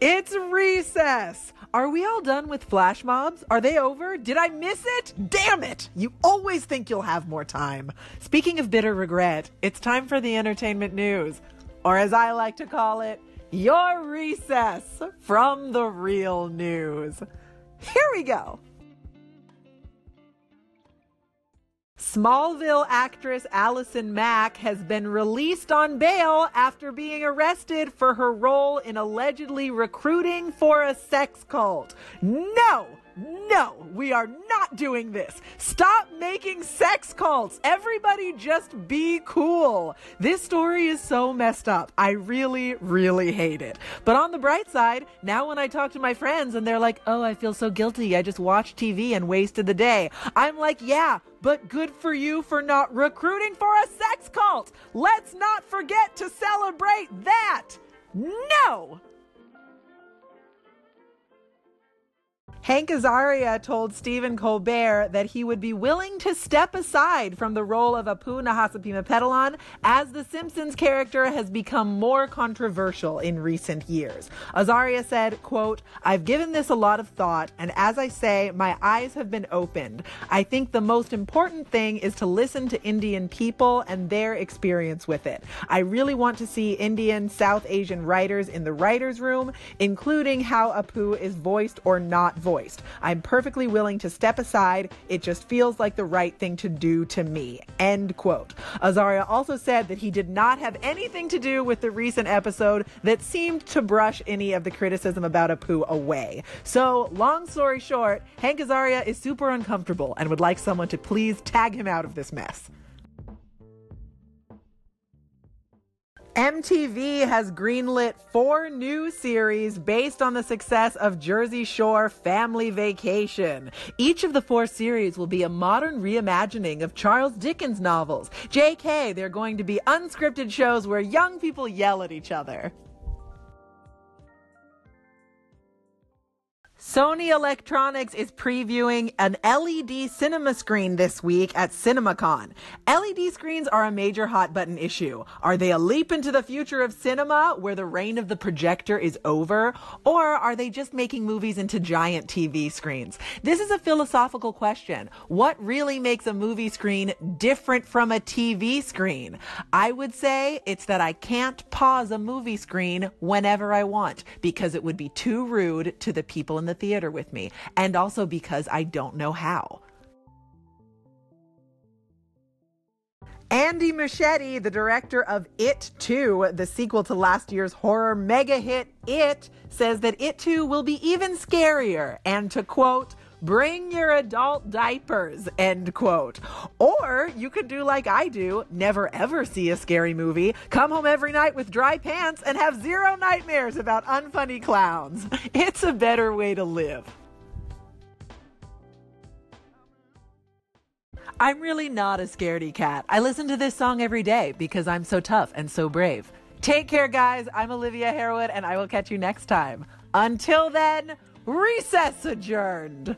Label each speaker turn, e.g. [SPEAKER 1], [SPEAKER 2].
[SPEAKER 1] It's recess! Are we all done with flash mobs? Are they over? Did I miss it? Damn it! You always think you'll have more time. Speaking of bitter regret, it's time for the entertainment news. Or as I like to call it, your recess from the real news. Here we go. Smallville actress Allison Mack has been released on bail after being arrested for her role in allegedly recruiting for a sex cult. No! No, we are not doing this. Stop making sex cults. Everybody just be cool. This story is so messed up. I really, really hate it. But on the bright side, now when I talk to my friends and they're like, oh, I feel so guilty. I just watched TV and wasted the day. I'm like, yeah, but good for you for not recruiting for a sex cult. Let's not forget to celebrate that. No! Hank Azaria told Stephen Colbert that he would be willing to step aside from the role of Apu Nahasapima as the Simpsons character has become more controversial in recent years. Azaria said, quote, I've given this a lot of thought, and as I say, my eyes have been opened. I think the most important thing is to listen to Indian people and their experience with it. I really want to see Indian South Asian writers in the writer's room, including how Apu is voiced or not voiced voiced. I'm perfectly willing to step aside. It just feels like the right thing to do to me. End quote. Azaria also said that he did not have anything to do with the recent episode that seemed to brush any of the criticism about Apu away. So, long story short, Hank Azaria is super uncomfortable and would like someone to please tag him out of this mess. MTV has greenlit four new series based on the success of Jersey Shore Family Vacation. Each of the four series will be a modern reimagining of Charles Dickens novels. JK, they're going to be unscripted shows where young people yell at each other. Sony Electronics is previewing an LED cinema screen this week at CinemaCon. LED screens are a major hot button issue. Are they a leap into the future of cinema where the reign of the projector is over? Or are they just making movies into giant TV screens? This is a philosophical question. What really makes a movie screen different from a TV screen? I would say it's that I can't pause a movie screen whenever I want because it would be too rude to the people in the theater with me, and also because I don't know how. Andy Muschietti, the director of It 2, the sequel to last year's horror mega hit It, says that It 2 will be even scarier and to quote, Bring your adult diapers, end quote. Or you could do like I do, never ever see a scary movie, come home every night with dry pants, and have zero nightmares about unfunny clowns. It's a better way to live. I'm really not a scaredy cat. I listen to this song every day because I'm so tough and so brave. Take care, guys. I'm Olivia Harewood, and I will catch you next time. Until then, recess adjourned.